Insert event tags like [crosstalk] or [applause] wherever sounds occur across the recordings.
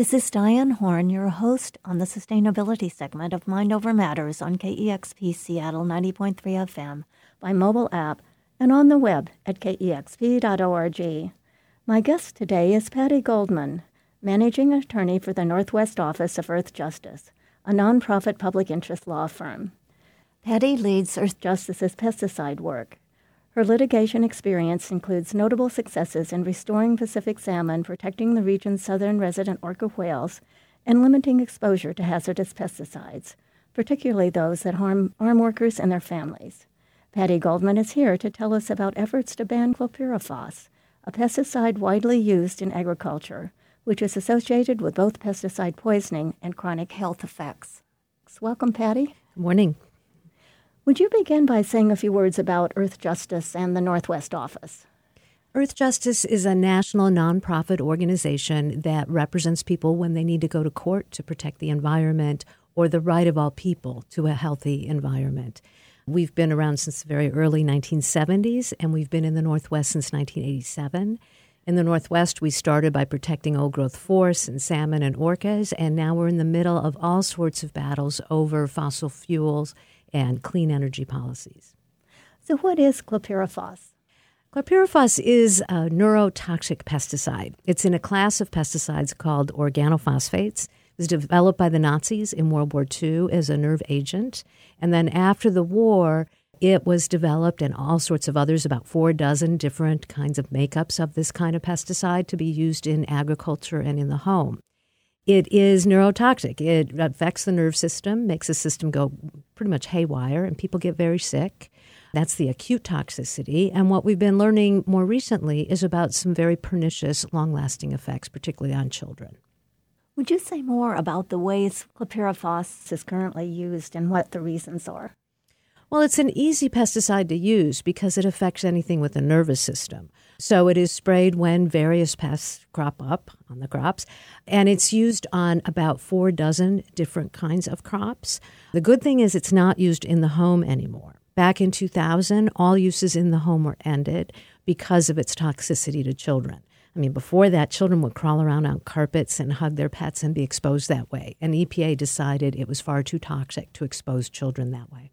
This is Diane Horn, your host on the sustainability segment of Mind Over Matters on KEXP Seattle 90.3 FM by mobile app and on the web at kexp.org. My guest today is Patti Goldman, managing attorney for the Northwest Office of Earthjustice, a nonprofit public interest law firm. Patti leads Earthjustice's pesticide work. Her litigation experience includes notable successes in restoring Pacific salmon, protecting the region's southern resident orca whales, and limiting exposure to hazardous pesticides, particularly those that harm farm workers and their families. Patti Goldman is here to tell us about efforts to ban chlorpyrifos, a pesticide widely used in agriculture, which is associated with both pesticide poisoning and chronic health effects. Welcome, Patti. Good morning. Would you begin by saying a few words about Earthjustice and the Northwest Office? Earth Justice is a national nonprofit organization that represents people when they need to go to court to protect the environment or the right of all people to a healthy environment. We've been around since the very early 1970s, and we've been in the Northwest since 1987. In the Northwest, we started by protecting old growth forests and salmon and orcas, and now we're in the middle of all sorts of battles over fossil fuels and clean energy policies. So, what is chlorpyrifos? Chlorpyrifos is a neurotoxic pesticide. It's in a class of pesticides called organophosphates. It was developed by the Nazis in World War II as a nerve agent. And then after the war, it was developed and all sorts of others, about four dozen different kinds of makeups of this kind of pesticide to be used in agriculture and in the home. It is neurotoxic. It affects the nerve system, makes the system go pretty much haywire, and people get very sick. That's the acute toxicity. And what we've been learning more recently is about some very pernicious, long lasting effects, particularly on children. Would you say more about the ways chlorpyrifos is currently used and what the reasons are? Well, it's an easy pesticide to use because it affects anything with the nervous system. So it is sprayed when various pests crop up on the crops, and it's used on about four dozen different kinds of crops. The good thing is it's not used in the home anymore. Back in 2000, all uses in the home were ended because of its toxicity to children. I mean, before that, children would crawl around on carpets and hug their pets and be exposed that way. And EPA decided it was far too toxic to expose children that way.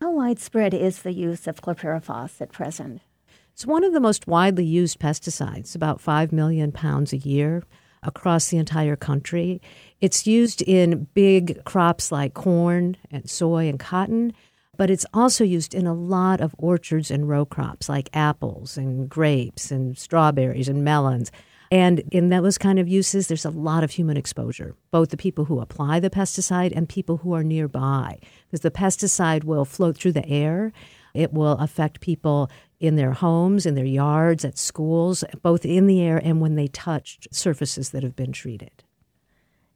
How widespread is the use of chlorpyrifos at present? It's one of the most widely used pesticides, about 5 million pounds a year across the entire country. It's used in big crops like corn and soy and cotton, but it's also used in a lot of orchards and row crops like apples and grapes and strawberries and melons. And in those kind of uses, there's a lot of human exposure, both the people who apply the pesticide and people who are nearby, because the pesticide will float through the air. It will affect people in their homes, in their yards, at schools, both in the air and when they touch surfaces that have been treated.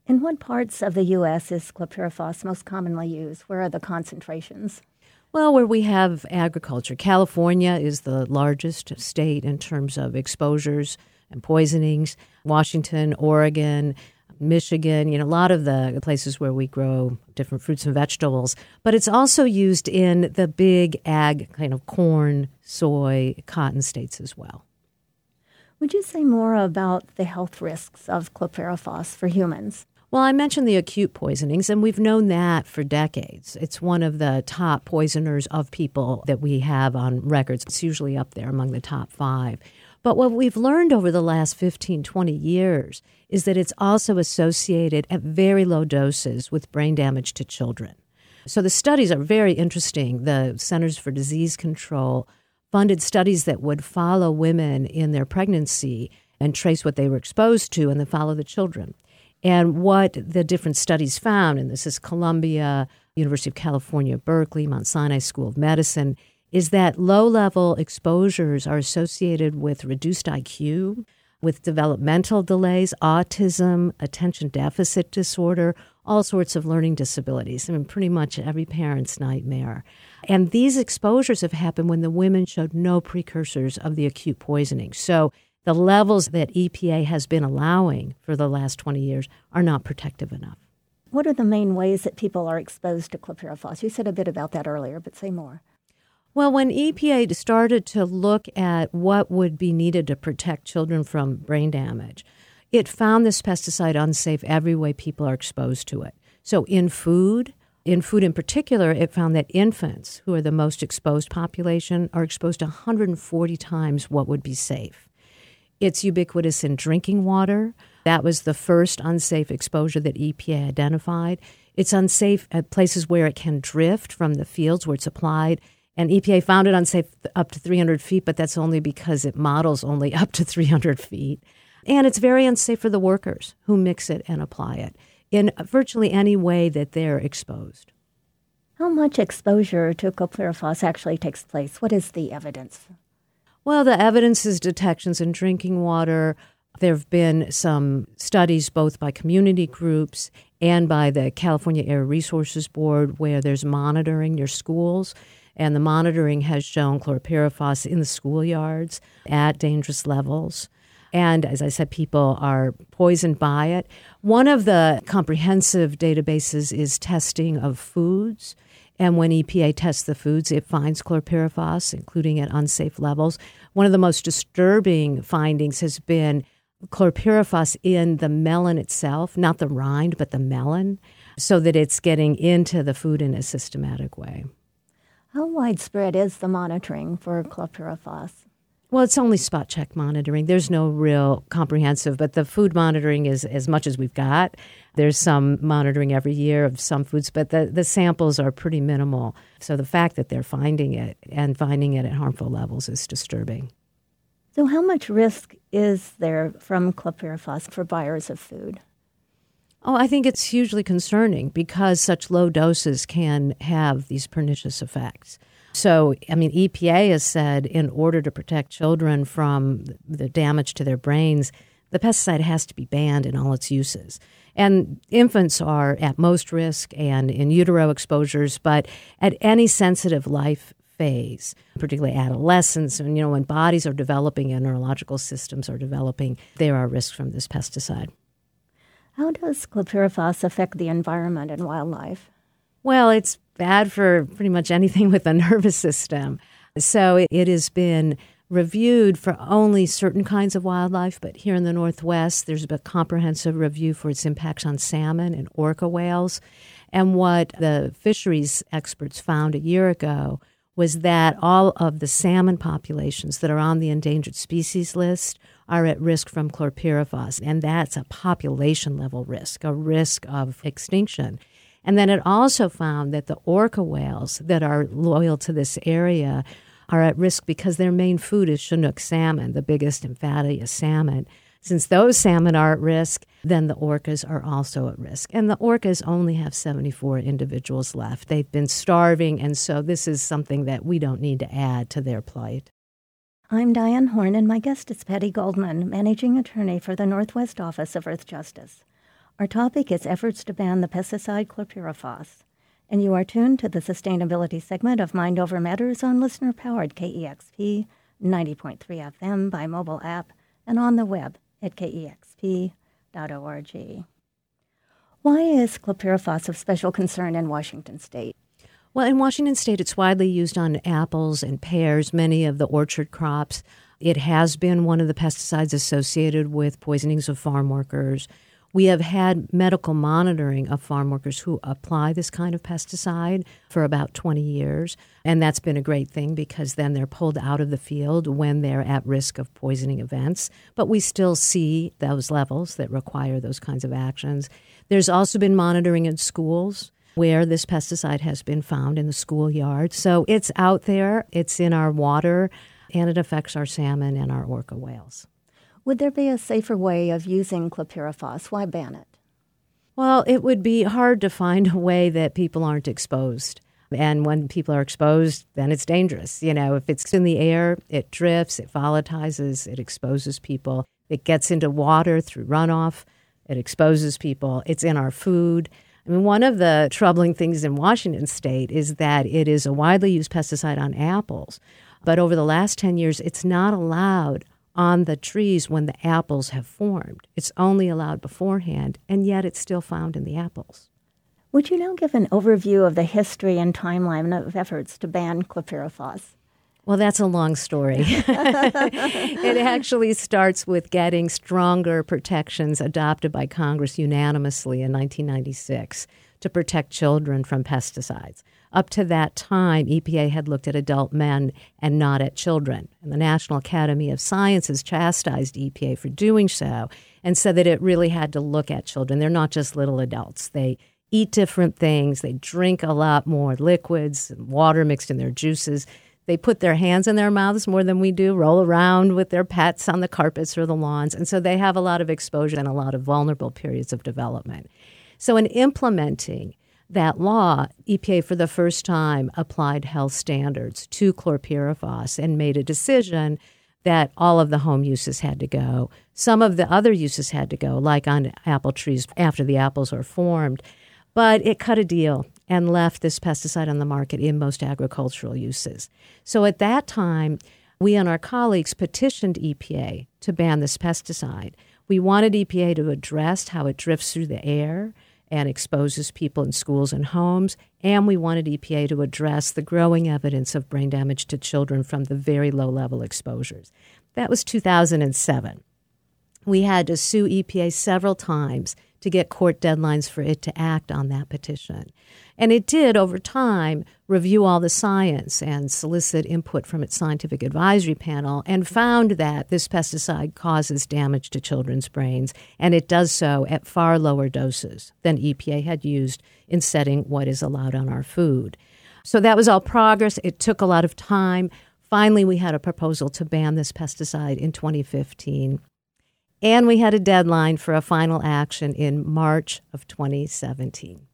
In what parts of the U.S. is chlorpyrifos most commonly used? Where are the concentrations? Well, where we have agriculture. California is the largest state in terms of exposures and poisonings. Washington, Oregon, Michigan, you know, a lot of the places where we grow different fruits and vegetables. But it's also used in the big ag kind of corn, soy, cotton states as well. Would you say more about the health risks of chlorpyrifos for humans? Well, I mentioned the acute poisonings, and we've known that for decades. It's one of the top poisoners of people that we have on records. It's usually up there among the top five. But what we've learned over the last 15, 20 years is that it's also associated at very low doses with brain damage to children. So the studies are very interesting. The Centers for Disease Control funded studies that would follow women in their pregnancy and trace what they were exposed to and then follow the children. And what the different studies found, and this is Columbia, University of California, Berkeley, Mount Sinai School of Medicine, is that low level exposures are associated with reduced IQ, with developmental delays, autism, attention deficit disorder, all sorts of learning disabilities. I mean, pretty much every parent's nightmare. And these exposures have happened when the women showed no precursors of the acute poisoning. So the levels that EPA has been allowing for the last 20 years are not protective enough. What are the main ways that people are exposed to chlorpyrifos? You said a bit about that earlier, but say more. Well, when EPA started to look at what would be needed to protect children from brain damage, it found this pesticide unsafe every way people are exposed to it. So in food, in food in particular, it found that infants, who are the most exposed population, are exposed 140 times what would be safe. It's ubiquitous in drinking water. That was the first unsafe exposure that EPA identified. It's unsafe at places where it can drift from the fields where it's applied. And EPA found it unsafe up to 300 feet, but that's only because it models only [laughs] up to 300 feet. And it's very unsafe for the workers who mix it and apply it in virtually any way that they're exposed. How much exposure to chlorpyrifos actually takes place? What is the evidence? Well, the evidence is detections in drinking water. There have been some studies both by community groups and by the California Air Resources Board where there's monitoring your schools. And the monitoring has shown chlorpyrifos in the schoolyards at dangerous levels. And as I said, people are poisoned by it. One of the comprehensive databases is testing of foods. And when EPA tests the foods, it finds chlorpyrifos, including at unsafe levels. One of the most disturbing findings has been chlorpyrifos in the melon itself, not the rind, but the melon, so that it's getting into the food in a systematic way. How widespread is the monitoring for chlorpyrifos? Well, it's only spot check monitoring. There's no real comprehensive, but the food monitoring is as much as we've got. There's some monitoring every year of some foods, but the, the samples are pretty minimal. So the fact that they're finding it and finding it at harmful levels is disturbing. So, how much risk is there from chlorpyrifos for buyers of food? Oh, I think it's hugely concerning because such low doses can have these pernicious effects. So, I mean, EPA has said in order to protect children from the damage to their brains, the pesticide has to be banned in all its uses. And infants are at most risk and in utero exposures, but at any sensitive life phase, particularly adolescence, and you know when bodies are developing and neurological systems are developing, there are risks from this pesticide. How does chlorpyrifos affect the environment and wildlife? Well, it's bad for pretty much anything with the [laughs] nervous system. So it has been reviewed for only certain kinds of wildlife, but here in the Northwest, there's a comprehensive review for its impacts on salmon and orca whales. And what the fisheries experts found a year ago was that all of the salmon populations that are on the endangered species list are at risk from chlorpyrifos, and that's a population level risk, a risk of extinction. And then it also found that the orca whales that are loyal to this area are at risk because their main food is Chinook salmon, the biggest and fattiest salmon. Since those salmon are at risk, then the orcas are also at risk. And the orcas only have 74 individuals left. They've been starving, and so this is something that we don't need to add to their plight. I'm Diane Horn, and my guest is Patti Goldman, Managing Attorney for the Northwest Office of Earthjustice. Our topic is efforts to ban the pesticide chlorpyrifos. And you are tuned to the sustainability segment of Mind Over Matters on listener powered KEXP 90.3 FM by mobile app and on the web at kexp.org. Why is chlorpyrifos of special concern in Washington state? Well, in Washington state, it's widely used on apples and pears, many of the orchard crops. It has been one of the pesticides associated with poisonings of farm workers. We have had medical monitoring of farm workers who apply this kind of pesticide for about 20 years. And that's been a great thing because then they're pulled out of the field when they're at risk of poisoning events. But we still see those levels that require those kinds of actions. There's also been monitoring in schools where this pesticide has been found in the schoolyard. So it's out there, it's in our water, and it affects our salmon and our orca whales. Would there be a safer way of using chlorpyrifos? Why ban it? Well, it would be hard to find a way that people aren't exposed. And when people are exposed, then it's dangerous. You know, if it's in the air, it drifts, it volatilizes, it exposes people. It gets into water through runoff, it exposes people. It's in our food. I mean, one of the troubling things in Washington state is that it is a widely used pesticide on apples. But over the last 10 years, it's not allowed on the trees when the apples have formed. It's only allowed beforehand, and yet it's still found in the apples. Would you now give an overview of the history and timeline of efforts to ban chlorpyrifos? Well, that's a long story. [laughs] it actually starts with getting stronger protections adopted by Congress unanimously in 1996 to protect children from pesticides. Up to that time, EPA had looked at adult men and not at children. And the National Academy of Sciences chastised EPA for doing so and said that it really had to look at children. They're not just little adults. They eat different things, they drink a lot more liquids, water mixed in their juices. They put their hands in their mouths more than we do, roll around with their pets on the carpets or the lawns. And so they have a lot of exposure and a lot of vulnerable periods of development. So, in implementing that law, EPA for the first time applied health standards to chlorpyrifos and made a decision that all of the home uses had to go. Some of the other uses had to go, like on apple trees after the apples are formed. But it cut a deal and left this pesticide on the market in most agricultural uses. So at that time, we and our colleagues petitioned EPA to ban this pesticide. We wanted EPA to address how it drifts through the air and exposes people in schools and homes, and we wanted EPA to address the growing evidence of brain damage to children from the very low level exposures. That was 2007. We had to sue EPA several times to get court deadlines for it to act on that petition. And it did, over time, review all the science and solicit input from its scientific advisory panel and found that this pesticide causes damage to children's brains, and it does so at far lower doses than EPA had used in setting what is allowed on our food. So that was all progress. It took a lot of time. Finally, we had a proposal to ban this pesticide in 2015. And we had a deadline for a final action in March of 2017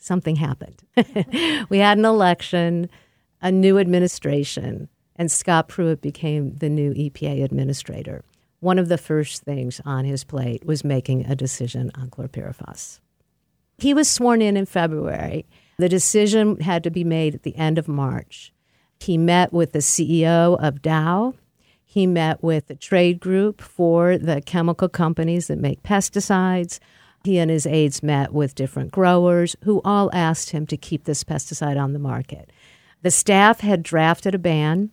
something happened. [laughs] we had an election, a new administration, and Scott Pruitt became the new EPA administrator. One of the first things on his plate was making a decision on chlorpyrifos. He was sworn in in February. The decision had to be made at the end of March. He met with the CEO of Dow. He met with the trade group for the chemical companies that make pesticides. He and his aides met with different growers who all asked him to keep this pesticide on the market. The staff had drafted a ban.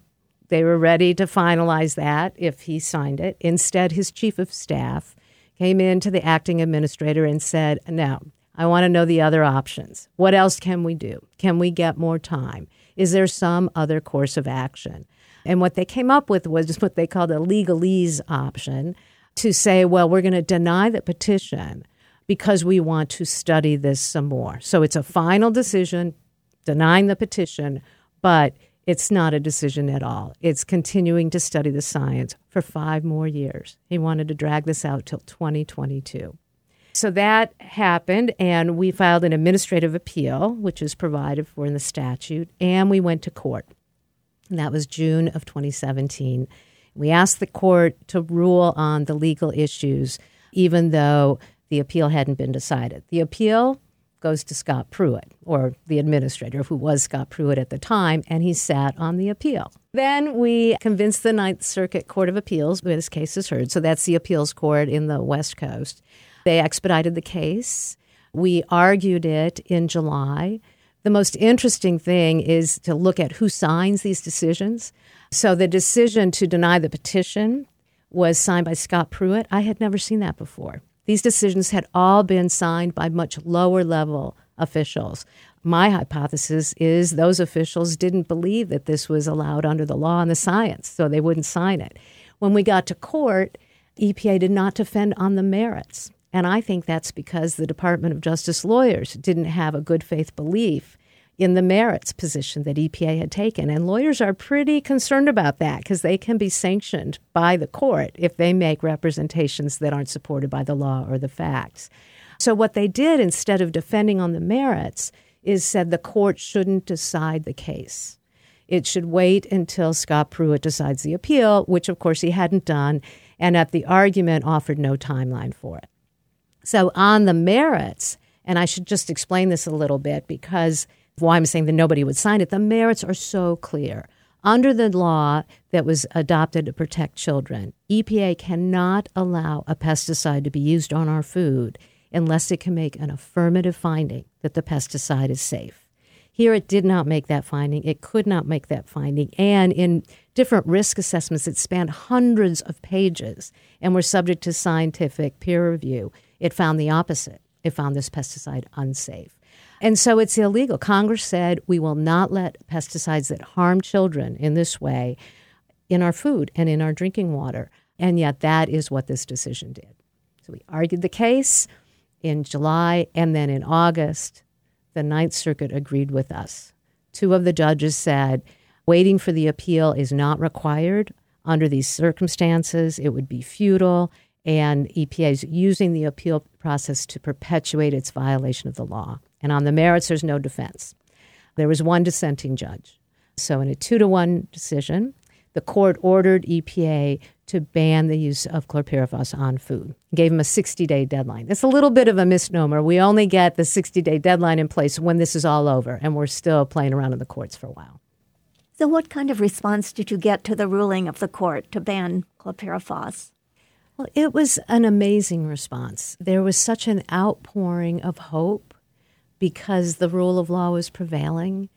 They were ready to finalize that if he signed it. Instead, his chief of staff came in to the acting administrator and said, No, I want to know the other options. What else can we do? Can we get more time? Is there some other course of action? And what they came up with was what they called a legalese option to say, well, we're going to deny the petition because we want to study this some more. So it's a final decision denying the petition, but it's not a decision at all. It's continuing to study the science for five more years. He wanted to drag this out till 2022. So that happened, and we filed an administrative appeal, which is provided for in the statute, and we went to court. And that was June of 2017. We asked the court to rule on the legal issues, even though the appeal hadn't been decided. The appeal goes to Scott Pruitt, or the administrator, who was Scott Pruitt at the time, and he sat on the appeal. Then we convinced the Ninth Circuit Court of Appeals where this case is heard. So that's the appeals court in the West Coast. They expedited the case. We argued it in July. The most interesting thing is to look at who signs these decisions. So the decision to deny the petition was signed by Scott Pruitt. I had never seen that before. These decisions had all been signed by much lower level officials. My hypothesis is those officials didn't believe that this was allowed under the law and the science, so they wouldn't sign it. When we got to court, EPA did not defend on the merits. And I think that's because the Department of Justice lawyers didn't have a good faith belief in the merits position that EPA had taken. And lawyers are pretty concerned about that because they can be sanctioned by the court if they make representations that aren't supported by the law or the facts. So, what they did instead of defending on the merits is said the court shouldn't decide the case. It should wait until Scott Pruitt decides the appeal, which of course he hadn't done, and at the argument offered no timeline for it. So, on the merits, and I should just explain this a little bit because why I'm saying that nobody would sign it. The merits are so clear. Under the law that was adopted to protect children, EPA cannot allow a pesticide to be used on our food unless it can make an affirmative finding that the pesticide is safe. Here it did not make that finding. It could not make that finding. And in different risk assessments, it spanned hundreds of pages and were subject to scientific peer review. It found the opposite. It found this pesticide unsafe. And so it's illegal. Congress said we will not let pesticides that harm children in this way in our food and in our drinking water. And yet that is what this decision did. So we argued the case in July, and then in August, the Ninth Circuit agreed with us. Two of the judges said waiting for the appeal is not required under these circumstances. It would be futile, and EPA is using the appeal process to perpetuate its violation of the law. And on the merits, there's no defense. There was one dissenting judge. So, in a two to one decision, the court ordered EPA to ban the use of chlorpyrifos on food. Gave them a 60 day deadline. It's a little bit of a misnomer. We only get the 60 day deadline in place when this is all over, and we're still playing around in the courts for a while. So, what kind of response did you get to the ruling of the court to ban chlorpyrifos? Well, it was an amazing response. There was such an outpouring of hope because the rule of law was prevailing,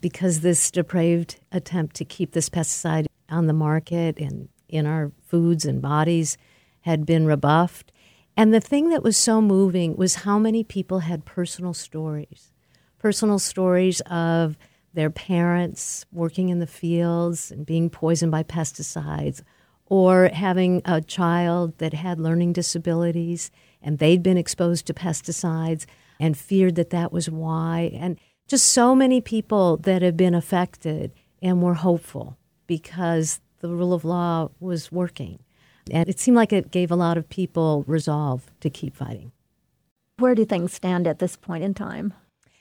because this depraved attempt to keep this pesticide on the market and in our foods and bodies had been rebuffed. And the thing that was so moving was how many people had personal stories, personal stories of their parents working in the fields and being poisoned by pesticides, or having a child that had learning disabilities and they'd been exposed to pesticides and feared that that was why. And just so many people that have been affected and were hopeful because the rule of law was working. And it seemed like it gave a lot of people resolve to keep fighting. Where do things stand at this point in time?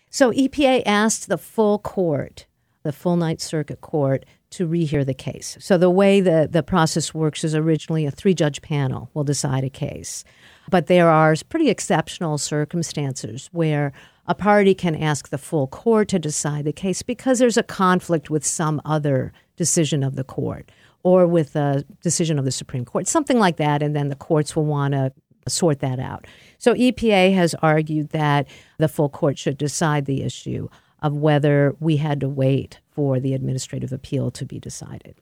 So EPA asked the full court, the full Ninth Circuit Court, to rehear the case. So the way the, the process works is originally a three judge panel will decide a case. But there are pretty exceptional circumstances where a party can ask the full court to decide the case because there's a conflict with some other decision of the court or with a decision of the Supreme Court, something like that, and then the courts will want to sort that out. So EPA has argued that the full court should decide the issue of whether we had to wait for the administrative appeal to be decided.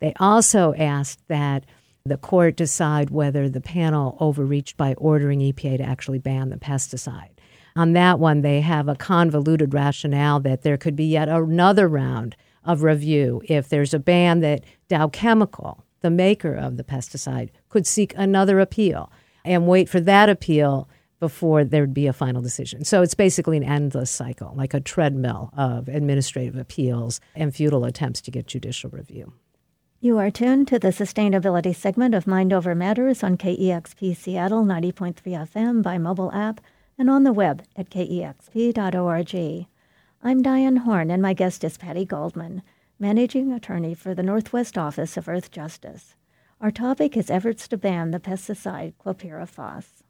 They also asked that the court decide whether the panel overreached by ordering EPA to actually ban the pesticide. On that one, they have a convoluted rationale that there could be yet another round of review if there's a ban that Dow Chemical, the maker of the pesticide, could seek another appeal and wait for that appeal before there'd be a final decision. So it's basically an endless cycle, like a treadmill of administrative appeals and futile attempts to get judicial review. You are tuned to the sustainability segment of Mind Over Matters on KEXP Seattle 90.3 FM by mobile app and on the web at kexp.org. I'm Diane Horn, and my guest is Patti Goldman, Managing Attorney for the Northwest Office of Earthjustice. Our topic is efforts to ban the pesticide chlorpyrifos.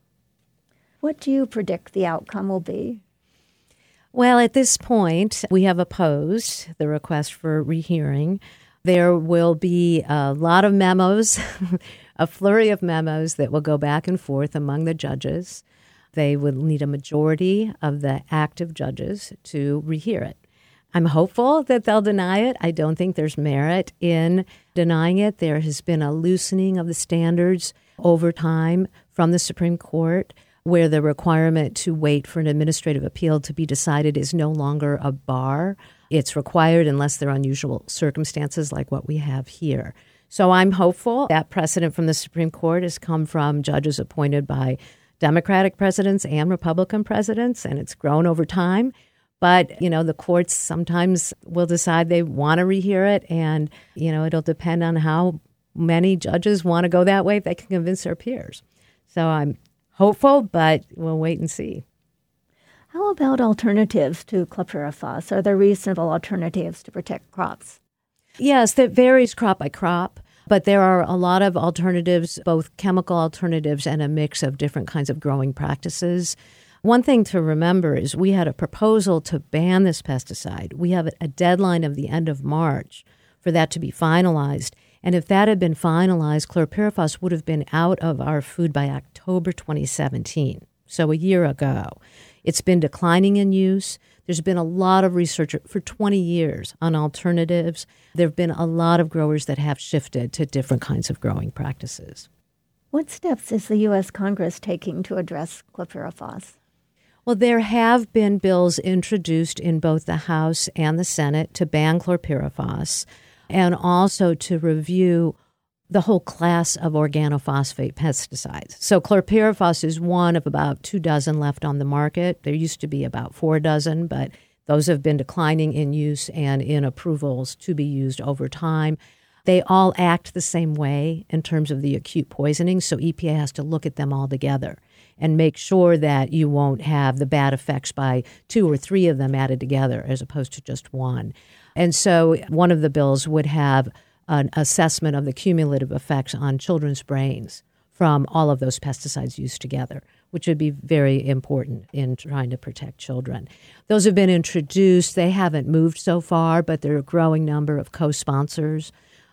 What do you predict the outcome will be? Well, at this point, we have opposed the request for rehearing. There will be a lot of memos, [laughs] a flurry of memos that will go back and forth among the judges. They would need a majority of the active judges to rehear it. I'm hopeful that they'll deny it. I don't think there's merit in denying it. There has been a loosening of the standards over time from the Supreme Court, where the requirement to wait for an administrative appeal to be decided is no longer a bar. It's required unless there are unusual circumstances like what we have here. So I'm hopeful that precedent from the Supreme Court has come from judges appointed by Democratic presidents and Republican presidents, and it's grown over time. But, you know, the courts sometimes will decide they want to rehear it, and, you know, it'll depend on how many judges want to go that way if they can convince their peers. So I'm hopeful, but we'll wait and see. How about alternatives to chlorpyrifos? Are there reasonable alternatives to protect crops? Yes, that varies crop by crop. But there are a lot of alternatives, both chemical alternatives and a mix of different kinds of growing practices. One thing to remember is we had a proposal to ban this pesticide. We have a deadline of the end of March for that to be finalized. And if that had been finalized, chlorpyrifos would have been out of our food by October 2017. so a year ago. It's been declining in use. There's been a lot of research for 20 years on alternatives. There have been a lot of growers that have shifted to different kinds of growing practices. What steps is the U.S. Congress taking to address chlorpyrifos? Well, there have been bills introduced in both the House and the Senate to ban chlorpyrifos and also to review the whole class of organophosphate pesticides. So chlorpyrifos is one of about two dozen left on the market. There used to be about four dozen, but those have been declining in use and in approvals to be used over time. They all act the same way in terms of the acute poisoning, so EPA has to look at them all together and make sure that you won't have the bad effects by two or three of them added together as opposed to just one. And so one of the bills would have an assessment of the cumulative effects on children's brains from all of those pesticides used together, which would be very important in trying to protect children. Those have been introduced. They haven't moved so far, but there are a growing number of co sponsors.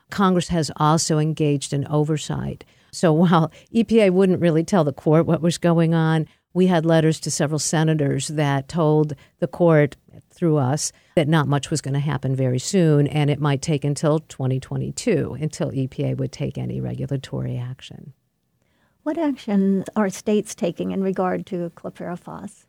Congress has also engaged in oversight. So [laughs] while EPA wouldn't really tell the court what was going on, we had letters to several senators that told the court through us that not much was going to happen very soon, and it might take until 2022 until EPA would take any regulatory action. What action are states taking in regard to chlorpyrifos?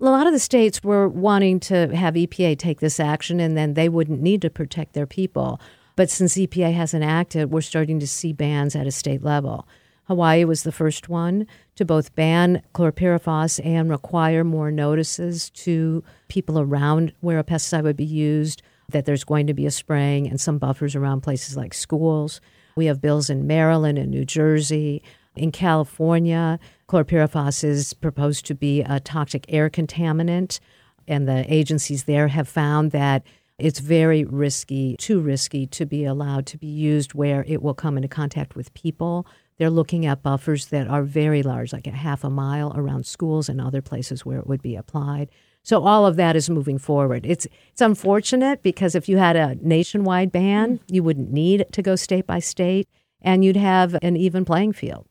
A lot of the states were wanting to have EPA take this action, and then they wouldn't need to protect their people. But since EPA hasn't acted, we're starting to see bans at a state level. Hawaii was the first one to both ban chlorpyrifos and require more notices to people around where a pesticide would be used that there's going to be a spraying and some buffers around places like schools. We have bills in Maryland and New Jersey. In California, chlorpyrifos is proposed to be a toxic air contaminant, and the agencies there have found that it's very risky, too risky to be allowed to be used where it will come into contact with people they're looking at buffers that are very large, like a half a mile around schools and other places where it would be applied. So all of that is moving forward. It's it's unfortunate because if you had a nationwide ban, you wouldn't need to go state by state, and you'd have an even playing field.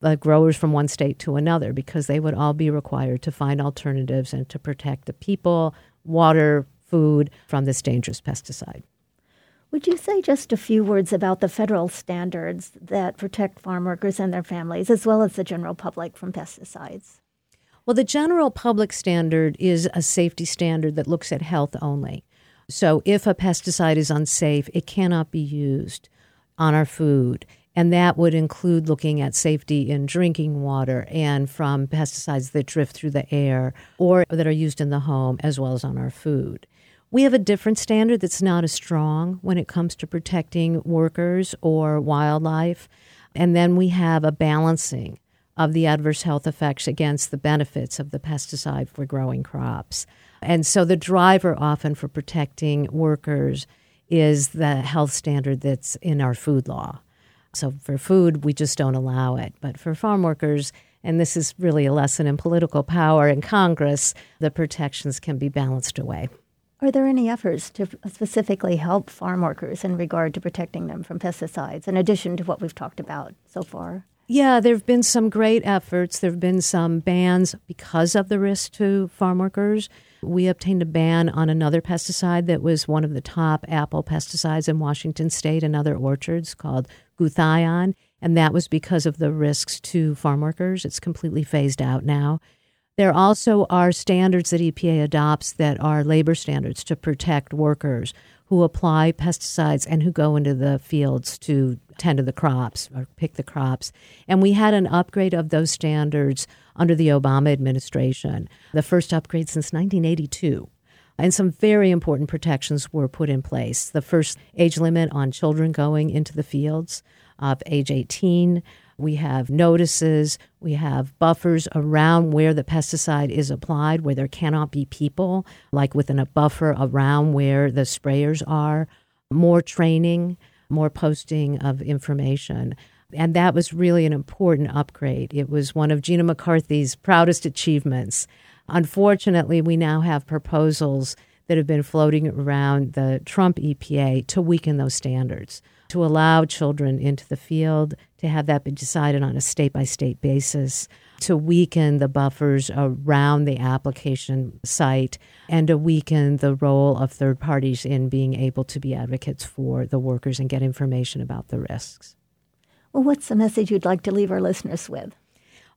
The growers from one state to another, because they would all be required to find alternatives and to protect the people, water, food from this dangerous pesticide. Would you say just a few words about the federal standards that protect farm workers and their families, as well as the general public from pesticides? Well, the general public standard is a safety standard that looks at health only. So if a pesticide is unsafe, it cannot be used on our food. And that would include looking at safety in drinking water and from pesticides that drift through the air or that are used in the home, as well as on our food. We have a different standard that's not as strong when it comes to protecting workers or wildlife. And then we have a balancing of the adverse health effects against the benefits of the pesticide for growing crops. And so the driver often for protecting workers is the health standard that's in our food law. So for food, we just don't allow it. But for farm workers, and this is really a lesson in political power in Congress, the protections can be balanced away. Are there any efforts to specifically help farm workers in regard to protecting them from pesticides, in addition to what we've talked about so far? Yeah, there have been some great efforts. There have been some bans because of the risk to farm workers. We obtained a ban on another pesticide that was one of the top apple pesticides in Washington state and other orchards called Guthion. And that was because of the risks to farm workers. It's completely phased out now. There also are standards that EPA adopts that are labor standards to protect workers who apply pesticides and who go into the fields to tend to the crops or pick the crops. And we had an upgrade of those standards under the Obama administration, the first upgrade since 1982. And some very important protections were put in place. The first age limit on children going into the fields of age 18, we have notices, we have buffers around where the pesticide is applied, where there cannot be people, like within a buffer around where the sprayers are, more training, more posting of information. And that was really an important upgrade. It was one of Gina McCarthy's proudest achievements. Unfortunately, we now have proposals that have been floating around the Trump EPA to weaken those standards to allow children into the field, to have that be decided on a state by state basis, to weaken the buffers around the application site and to weaken the role of third parties in being able to be advocates for the workers and get information about the risks. Well, what's the message you'd like to leave our listeners with?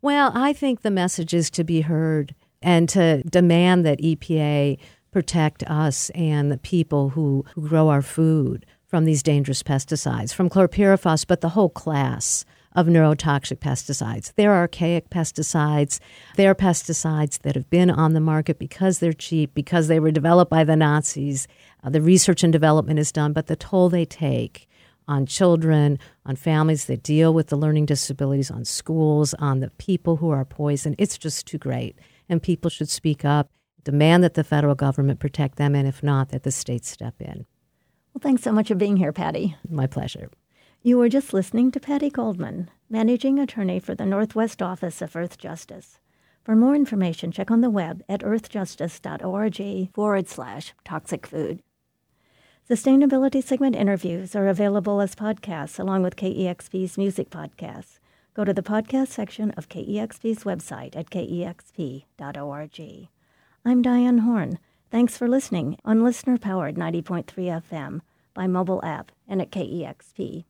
Well, I think the message is to be heard and to demand that EPA protect us and the people who, who grow our food from these dangerous pesticides, from chlorpyrifos, but the whole class of neurotoxic pesticides. They're archaic pesticides. They're pesticides that have been on the market because they're cheap, because they were developed by the Nazis. Uh, the research and development is done, but the toll they take on children, on families that deal with the learning disabilities, on schools, on the people who are poisoned, it's just too great. And people should speak up, demand that the federal government protect them, and if not, that the states step in. Well, thanks so much for being here, Patti. My pleasure. You were just listening to Patti Goldman, Managing Attorney for the Northwest Office of Earthjustice. For more information, check on the web at earthjustice.org forward slash toxic food. Sustainability segment interviews are available as podcasts along with KEXP's music podcasts. Go to the podcast section of KEXP's website at kexp.org. I'm Diane Horn. Thanks for listening on listener powered 90.3 FM by mobile app and at kexp.org.